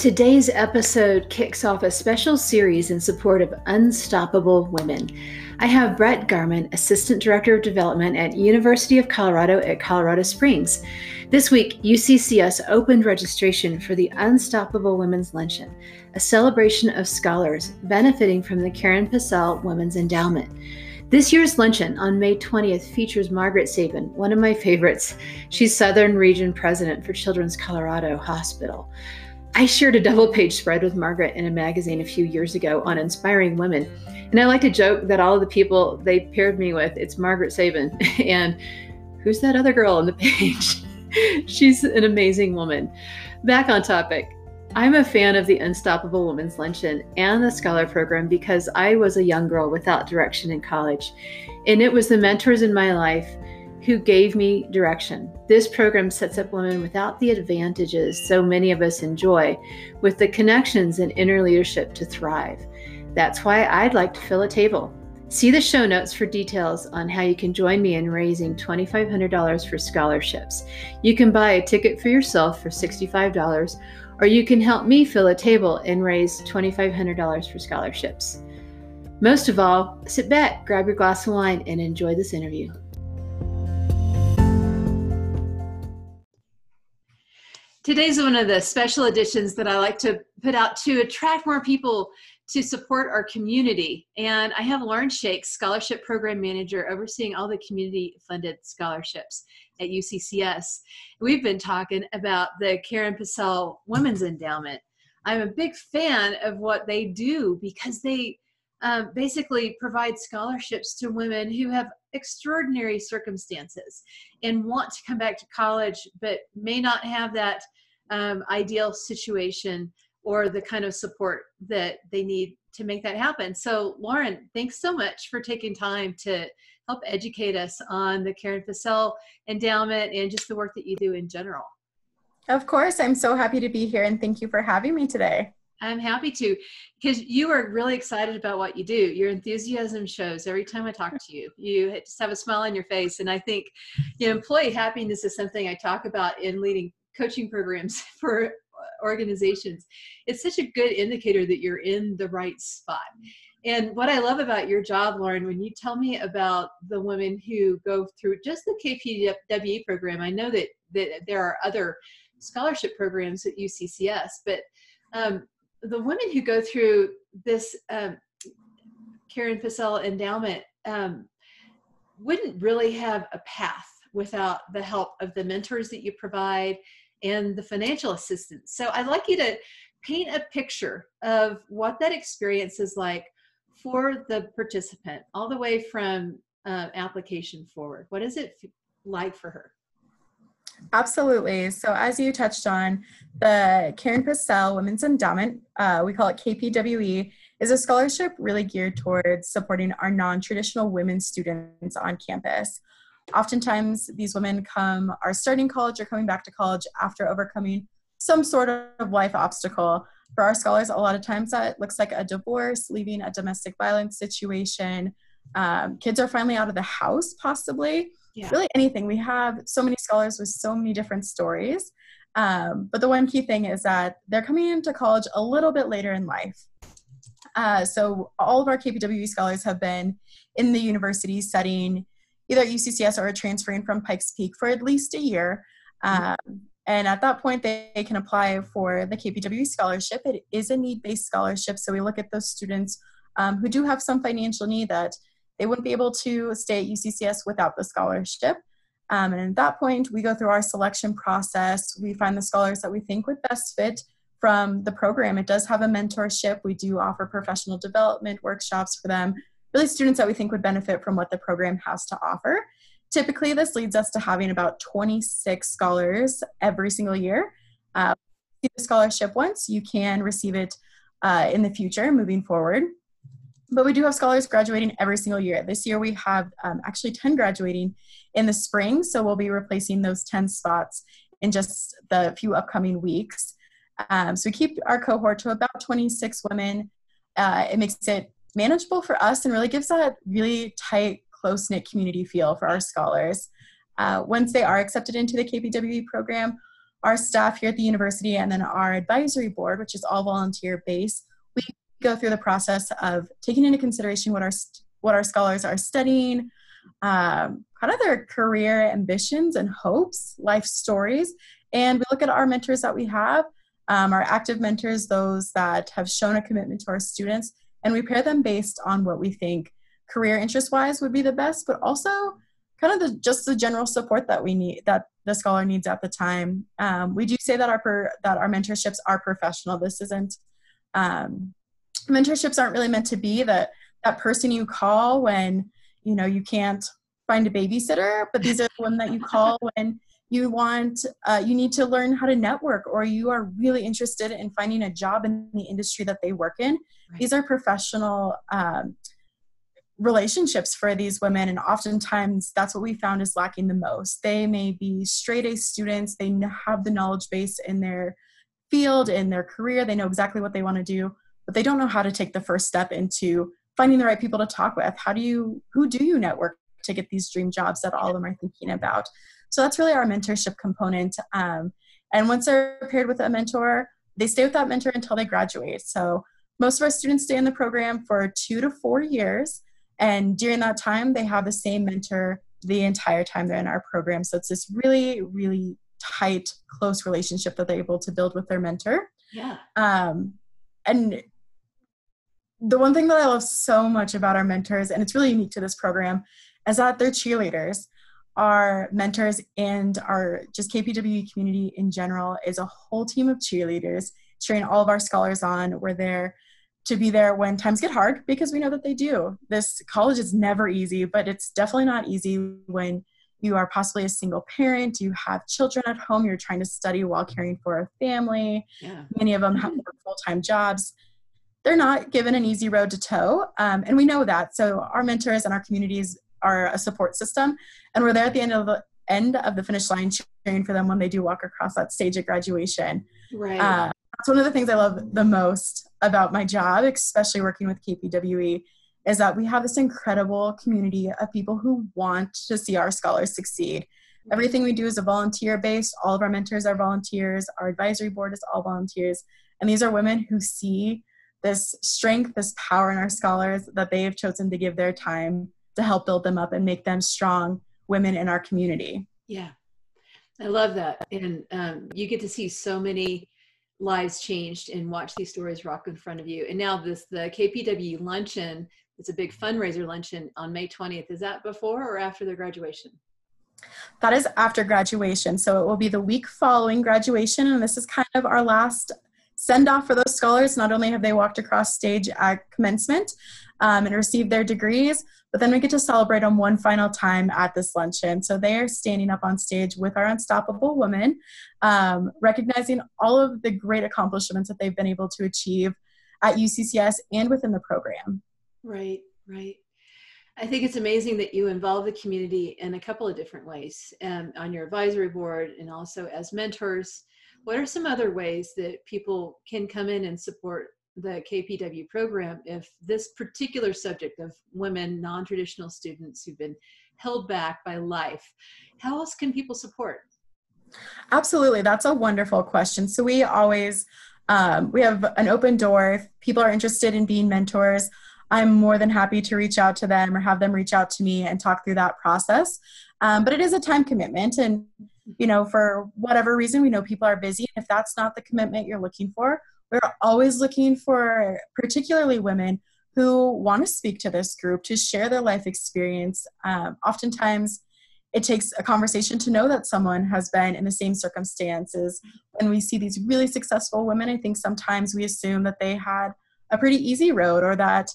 Today's episode kicks off a special series in support of Unstoppable Women. I have Brett Garman, Assistant Director of Development at University of Colorado at Colorado Springs. This week, UCCS opened registration for the Unstoppable Women's Luncheon, a celebration of scholars benefiting from the Karen Possehl Women's Endowment. This year's luncheon on May 20th features Margaret Sabin, one of my favorites. She's Southern Region President for Children's Colorado Hospital. I shared a double page spread with Margaret in a magazine a few years ago on inspiring women. And I like to joke that all of the people they paired me with, it's Margaret Sabin. And who's that other girl on the page? She's an amazing woman. Back on topic. I'm a fan of the Unstoppable Women's Luncheon and the Scholar Program because I was a young girl without direction in college. And it was the mentors in my life who gave me direction. This program sets up women without the advantages so many of us enjoy, with the connections and inner leadership to thrive. That's why I'd like to fill a table. See the show notes for details on how you can join me in raising $2,500 for scholarships. You can buy a ticket for yourself for $65, or you can help me fill a table and raise $2,500 for scholarships. Most of all, sit back, grab your glass of wine, and enjoy this interview. Today's one of the special editions that I like to put out to attract more people to support our community. And I have Lauren Shakes, Scholarship Program Manager, overseeing all the community funded scholarships at UCCS. We've been talking about the Karen Possehl Women's Endowment. I'm a big fan of what they do because they um, basically provide scholarships to women who have extraordinary circumstances and want to come back to college but may not have that um, ideal situation or the kind of support that they need to make that happen. So, Lauren, thanks so much for taking time to help educate us on the Karen Possehl Endowment and just the work that you do in general. Of course, I'm so happy to be here and thank you for having me today. I'm happy to because you are really excited about what you do. Your enthusiasm shows every time I talk to you. You just have a smile on your face. And I think you know, employee happiness is something I talk about in leading coaching programs for organizations. It's such a good indicator that you're in the right spot. And what I love about your job, Lauren, when you tell me about the women who go through just the KPWE program, I know that, that there are other scholarship programs at UCCS, but um, the women who go through this um, Karen Possehl endowment um, wouldn't really have a path without the help of the mentors that you provide and the financial assistance. So I'd like you to paint a picture of what that experience is like for the participant, all the way from uh, application forward. What is it like for her? Absolutely. So, as you touched on, the Karen Possehl Women's Endowment, uh, we call it KPWE, is a scholarship really geared towards supporting our non traditional women students on campus. Oftentimes, these women come, are starting college or coming back to college after overcoming some sort of life obstacle. For our scholars, a lot of times that looks like a divorce, leaving a domestic violence situation. Um, kids are finally out of the house, possibly yeah. really anything. We have so many scholars with so many different stories. Um, but the one key thing is that they're coming into college a little bit later in life. Uh, so all of our KPWE scholars have been in the university studying either at UCCS or transferring from Pikes Peak for at least a year. Um, and at that point, they, they, can apply for the KPWE scholarship. It is a need-based scholarship, so we look at those students um, who do have some financial need that they wouldn't be able to stay at UCCS without the scholarship. Um, and at that point, we go through our selection process. We find the scholars that we think would best fit from the program. It does have a mentorship. We do offer professional development workshops for them, really students that we think would benefit from what the program has to offer. Typically, this leads us to having about 26 scholars every single year. Uh, the scholarship once, you can receive it uh, in the future moving forward but we do have scholars graduating every single year. This year we have um, actually 10 graduating in the spring, so we'll be replacing those 10 spots in just the few upcoming weeks. Um, so we keep our cohort to about 26 women. Uh, it makes it manageable for us and really gives that really tight, close knit community feel for our scholars. Uh, once they are accepted into the KPWE program, our staff here at the university and then our advisory board, which is all volunteer based, go through the process of taking into consideration what our what our scholars are studying, um, kind of their career ambitions and hopes, life stories, and we look at our mentors that we have, um, our active mentors, those that have shown a commitment to our students, and we pair them based on what we think career interest wise would be the best, but also kind of the just the general support that we need that the scholar needs at the time. Um, we do say that our per, that our mentorships are professional. This isn't um, mentorships aren't really meant to be that that person you call when you know you can't find a babysitter, but these are the one that you call when you want uh, you need to learn how to network or you are really interested in finding a job in the industry that they work in. Right. These are professional. Um, relationships for these women and oftentimes that's what we found is lacking the most they may be straight a students they have the knowledge base in their field in their career they know exactly what they want to do but they don't know how to take the first step into finding the right people to talk with how do you who do you network to get these dream jobs that all of them are thinking about so that's really our mentorship component um, and once they're paired with a mentor they stay with that mentor until they graduate so most of our students stay in the program for two to four years and during that time, they have the same mentor the entire time they're in our program. So it's this really, really tight, close relationship that they're able to build with their mentor. Yeah. Um, and the one thing that I love so much about our mentors, and it's really unique to this program, is that they're cheerleaders. Our mentors and our just KPWE community in general is a whole team of cheerleaders cheering all of our scholars on. We're there to be there when times get hard because we know that they do. This college is never easy, but it's definitely not easy when you are possibly a single parent, you have children at home, you're trying to study while caring for a family. Yeah. Many of them have full time jobs. They're not given an easy road to toe, um, and we know that. So our mentors and our communities are a support system, and we're there at the end of the end of the finish line cheering for them when they do walk across that stage of graduation. Right. Uh, that's one of the things I love the most about my job, especially working with KPWE, is that we have this incredible community of people who want to see our scholars succeed. Everything we do is a volunteer based. All of our mentors are volunteers. Our advisory board is all volunteers. And these are women who see this strength, this power in our scholars that they have chosen to give their time to help build them up and make them strong women in our community. Yeah, I love that. And um, you get to see so many lives changed and watch these stories rock in front of you. And now this the KPW luncheon. It's a big fundraiser luncheon on May 20th. Is that before or after their graduation? That is after graduation. So it will be the week following graduation, and this is kind of our last send off for those scholars. Not only have they walked across stage at commencement um, and received their degrees, but then we get to celebrate them one final time at this luncheon. So they are standing up on stage with our Unstoppable Women, um, recognizing all of the great accomplishments that they've been able to achieve at UCCS and within the program. Right, right. I think it's amazing that you involve the community in a couple of different ways um, on your advisory board and also as mentors. What are some other ways that people can come in and support the KPW program if this particular subject of women, non traditional students who've been held back by life, how else can people support? Absolutely, that's a wonderful question. So we always um, we have an open door. If people are interested in being mentors, I'm more than happy to reach out to them or have them reach out to me and talk through that process. Um, but it is a time commitment, and you know, for whatever reason, we know people are busy. If that's not the commitment you're looking for, we're always looking for particularly women who want to speak to this group to share their life experience. Um, oftentimes, it takes a conversation to know that someone has been in the same circumstances. When we see these really successful women, I think sometimes we assume that they had a pretty easy road or that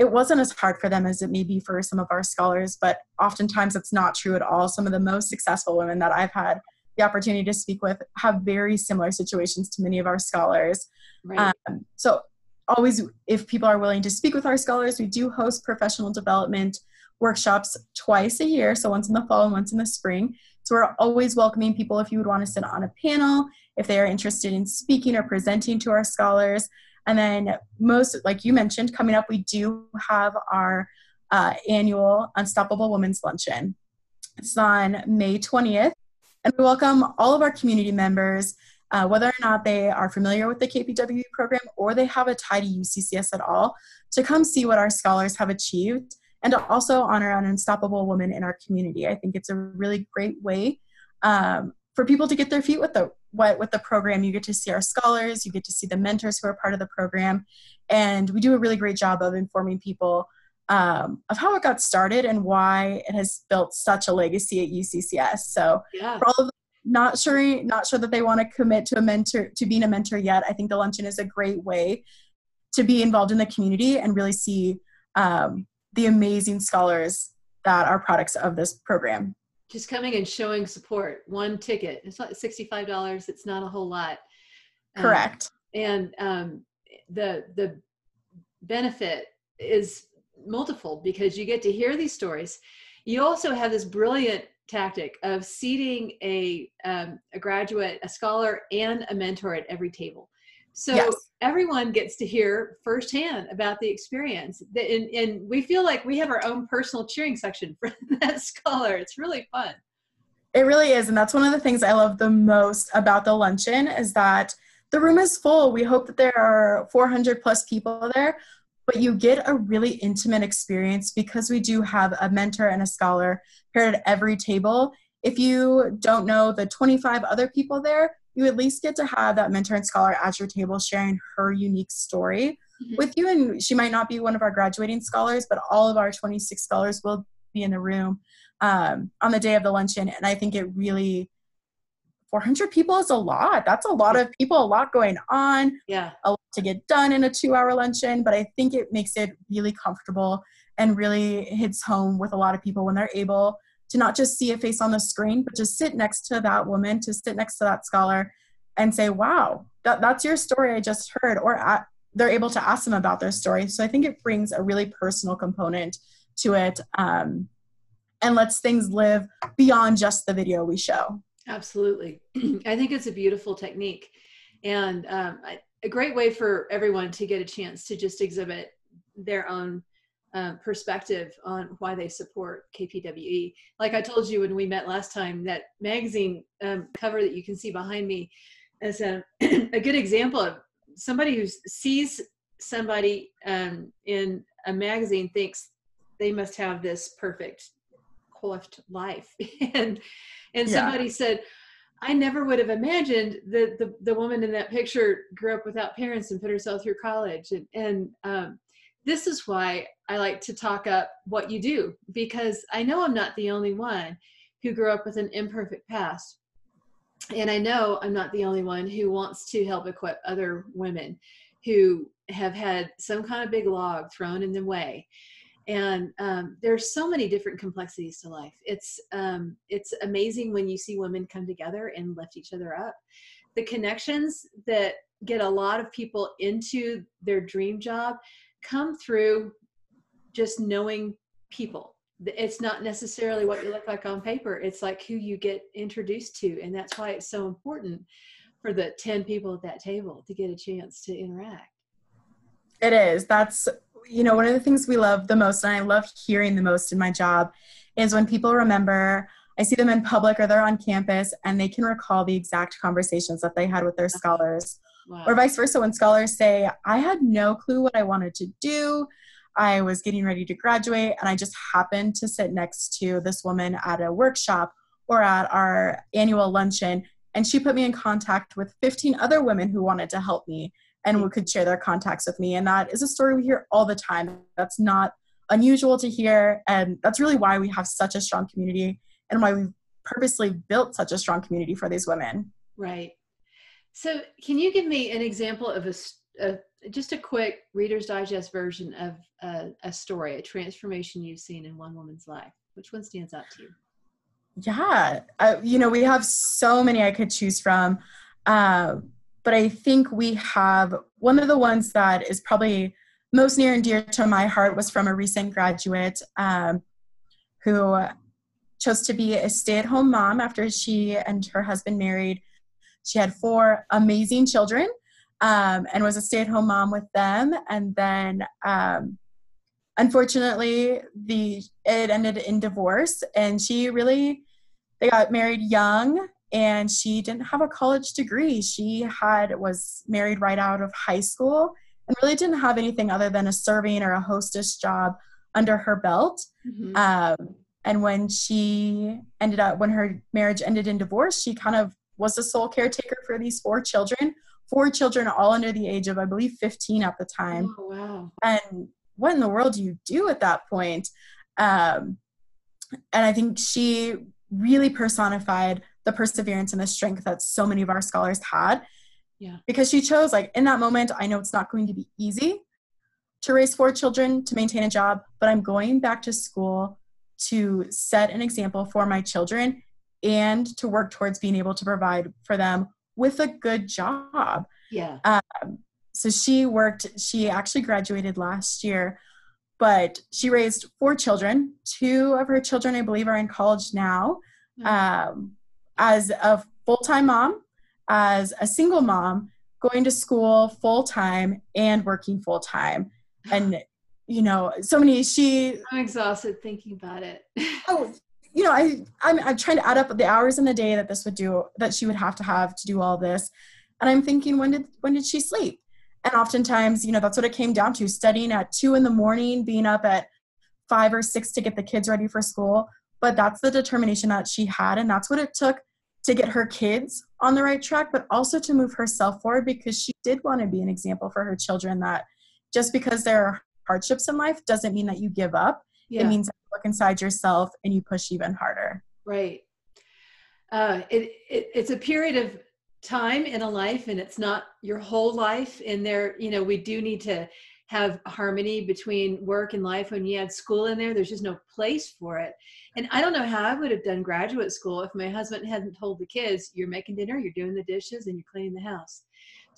it wasn't as hard for them as it may be for some of our scholars, but oftentimes it's not true at all. Some of the most successful women that I've had the opportunity to speak with have very similar situations to many of our scholars. Right. Um, so always, if people are willing to speak with our scholars, we do host professional development workshops twice a year. So once in the fall and once in the spring. So we're always welcoming people if you would want to sit on a panel, if they are interested in speaking or presenting to our scholars. And then most, like you mentioned, coming up, we do have our uh, annual Unstoppable Women's Luncheon. It's on May 20th And we welcome all of our community members, uh, whether or not they are familiar with the KPWE program or they have a tie to UCCS at all, to come see what our scholars have achieved and to also honor an unstoppable woman in our community. I think it's a really great way um, for people to get their feet with the what with the program. You get to see our scholars, you get to see the mentors who are part of the program, and we do a really great job of informing people um, of how it got started and why it has built such a legacy at UCCS. So yeah. for all of not sure not sure that they want to commit to a mentor to being a mentor yet, I think the luncheon is a great way to be involved in the community and really see um, the amazing scholars that are products of this program. Just coming and showing support. One ticket. It's like sixty-five dollars. It's not a whole lot. Um, Correct. Um, and um, the the benefit is multiple because you get to hear these stories. You also have this brilliant tactic of seating a um, a graduate, a scholar, and a mentor at every table. So yes. everyone gets to hear firsthand about the experience. And, and we feel like we have our own personal cheering section for that scholar. It's really fun. It really is. And that's one of the things I love the most about the luncheon is that the room is full. We hope that there are 400 plus people there, but you get a really intimate experience because we do have a mentor and a scholar paired at every table. If you don't know the 25 other people there, you at least get to have that mentor and scholar at your table sharing her unique story mm-hmm. with you. And she might not be one of our graduating scholars, but all of our 26 scholars will be in the room um, on the day of the luncheon. And I think it really, 400 people is a lot. That's a lot of people, a lot going on. Yeah. A lot to get done in a two hour luncheon. But I think it makes it really comfortable and really hits home with a lot of people when they're able to not just see a face on the screen, but just sit next to that woman, to sit next to that scholar and say, wow, that, that's your story I just heard. Or at, they're able to ask them about their story. So I think it brings a really personal component to it um, and lets things live beyond just the video we show. Absolutely. I think it's a beautiful technique and um, a great way for everyone to get a chance to just exhibit their own uh, perspective on why they support KPWE. Like I told you when we met last time, that magazine um, cover that you can see behind me is a, a good example of somebody who sees somebody um, in a magazine thinks they must have this perfect coiffed life and and yeah. somebody said I never would have imagined that the, the woman in that picture grew up without parents and put herself through college. And, and um, this is why I like to talk up what you do because I know I'm not the only one who grew up with an imperfect past. And I know I'm not the only one who wants to help equip other women who have had some kind of big log thrown in the way. And um, there's so many different complexities to life. It's um, it's amazing when you see women come together and lift each other up. The connections that get a lot of people into their dream job come through just knowing people. It's not necessarily what you look like on paper it's like who you get introduced to and that's why it's so important for the 10 people at that table to get a chance to interact. It is. That's you know one of the things we love the most and i love hearing the most in my job is when people remember i see them in public or they're on campus and they can recall the exact conversations that they had with their uh-huh. scholars wow. or vice versa when scholars say i had no clue what i wanted to do I was getting ready to graduate and I just happened to sit next to this woman at a workshop or at our annual luncheon. And she put me in contact with 15 other women who wanted to help me and who could share their contacts with me. And that is a story we hear all the time. That's not unusual to hear. And that's really why we have such a strong community and why we've purposely built such a strong community for these women. Right. So, can you give me an example of a, a just a quick Reader's Digest version of a, a story, a transformation you've seen in one woman's life. Which one stands out to you? Yeah, uh, you know, we have so many I could choose from. Uh, but I think we have one of the ones that is probably most near and dear to my heart was from a recent graduate um, who chose to be a stay at home mom after she and her husband married. She had four amazing children um, and was a stay-at-home mom with them. And then, um, unfortunately, the it ended in divorce, and she really they got married young and she didn't have a college degree. She had was married right out of high school and really didn't have anything other than a serving or a hostess job under her belt. Mm-hmm. Um, and when she ended up when her marriage ended in divorce, she kind of was the sole caretaker for these four children. Four children, all under the age of, I believe, 15 at the time. Oh, wow. And what in the world do you do at that point? Um, and I think she really personified the perseverance and the strength that so many of our scholars had. Yeah. Because she chose, like, in that moment, I know it's not going to be easy to raise four children, to maintain a job, but I'm going back to school to set an example for my children and to work towards being able to provide for them with a good job. Yeah. Um, so she worked, she actually graduated last year, but she raised four children. Two of her children, I believe, are in college now. Mm-hmm. Um, as a full time mom, as a single mom, going to school full time and working full time. And, you know, so many, she. I'm exhausted thinking about it. oh, you know, I, I'm, I'm trying to add up the hours in the day that this would do, that she would have to have to do all this. And I'm thinking, when did, when did she sleep? And oftentimes, you know, that's what it came down to studying at two in the morning, being up at five or six to get the kids ready for school. But that's the determination that she had. And that's what it took to get her kids on the right track, but also to move herself forward because she did want to be an example for her children that just because there are hardships in life doesn't mean that you give up. Yeah. It means inside yourself and you push even harder. Right. Uh, it, it, it's a period of time in a life and it's not your whole life and there you know we do need to have harmony between work and life when you add school in there there's just no place for it and i don't know how i would have done graduate school if my husband hadn't told the kids you're making dinner you're doing the dishes and you're cleaning the house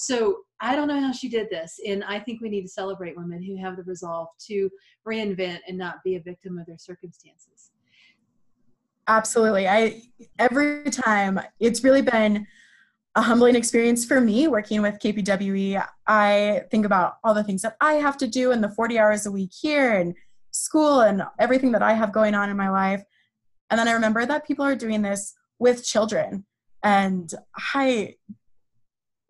so i don't know how she did this and i think we need to celebrate women who have the resolve to reinvent and not be a victim of their circumstances absolutely i every time it's really been a humbling experience for me working with KPWE. I think about all the things that I have to do and the 40 hours a week here and school and everything that I have going on in my life. And then I remember that people are doing this with children. And I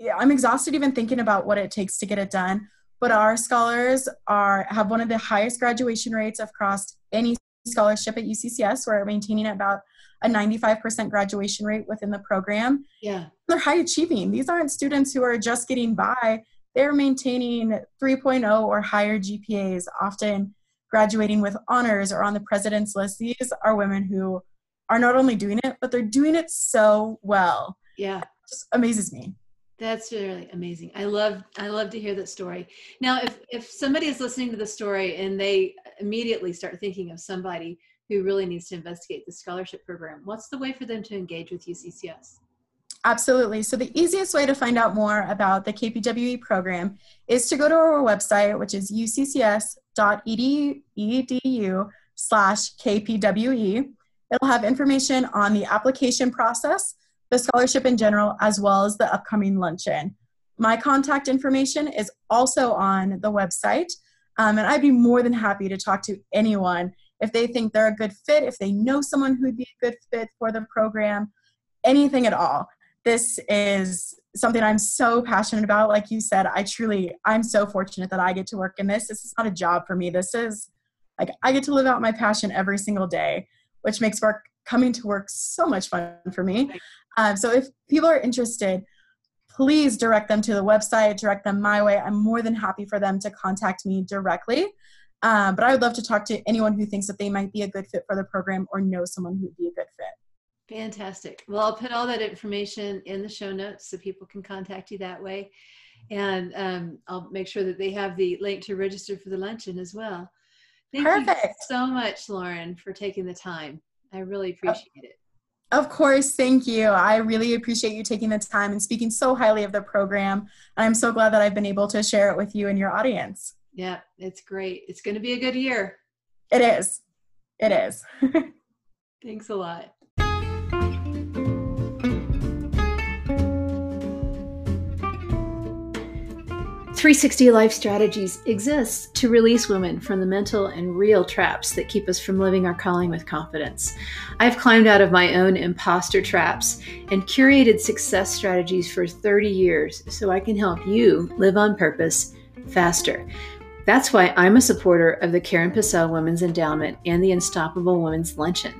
yeah, I'm exhausted even thinking about what it takes to get it done. But our scholars are have one of the highest graduation rates across any scholarship at UCCS. We're maintaining about a 95% graduation rate within the program. Yeah. They're high achieving. These aren't students who are just getting by. They're maintaining 3.0 or higher GPAs, often graduating with honors or on the president's list. These are women who are not only doing it, but they're doing it so well. Yeah. It just amazes me. That's really amazing. I love I love to hear that story. Now, if if somebody is listening to the story and they immediately start thinking of somebody who really needs to investigate the scholarship program, what's the way for them to engage with UCCS? Absolutely. So the easiest way to find out more about the KPWE program is to go to our website, which is uccs.edu slash KPWE. It'll have information on the application process, the scholarship in general, as well as the upcoming luncheon. My contact information is also on the website, um, and I'd be more than happy to talk to anyone if they think they're a good fit, if they know someone who'd be a good fit for the program, anything at all. This is something I'm so passionate about. Like you said, I truly, I'm so fortunate that I get to work in this. This is not a job for me. This is like I get to live out my passion every single day, which makes work coming to work so much fun for me. Um, so if people are interested, please direct them to the website, direct them my way. I'm more than happy for them to contact me directly. Um, but I would love to talk to anyone who thinks that they might be a good fit for the program or know someone who would be a good fit. Fantastic. Well, I'll put all that information in the show notes so people can contact you that way. And um, I'll make sure that they have the link to register for the luncheon as well. Thank Perfect. you so much, Lauren, for taking the time. I really appreciate it. Of course, thank you. I really appreciate you taking the time and speaking so highly of the program. I'm so glad that I've been able to share it with you and your audience. Yeah, it's great. It's going to be a good year. It is. It is. Thanks a lot. 360 Life Strategies exists to release women from the mental and real traps that keep us from living our calling with confidence. I've climbed out of my own imposter traps and curated success strategies for 30 years so I can help you live on purpose faster. That's why I'm a supporter of the Karen Possehl Women's Endowment and the Unstoppable Women's Luncheon.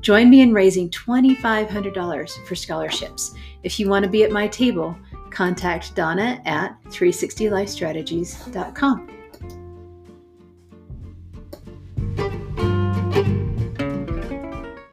Join me in raising $2,500 for scholarships. If you want to be at my table, contact Donna at 360lifestrategies.com.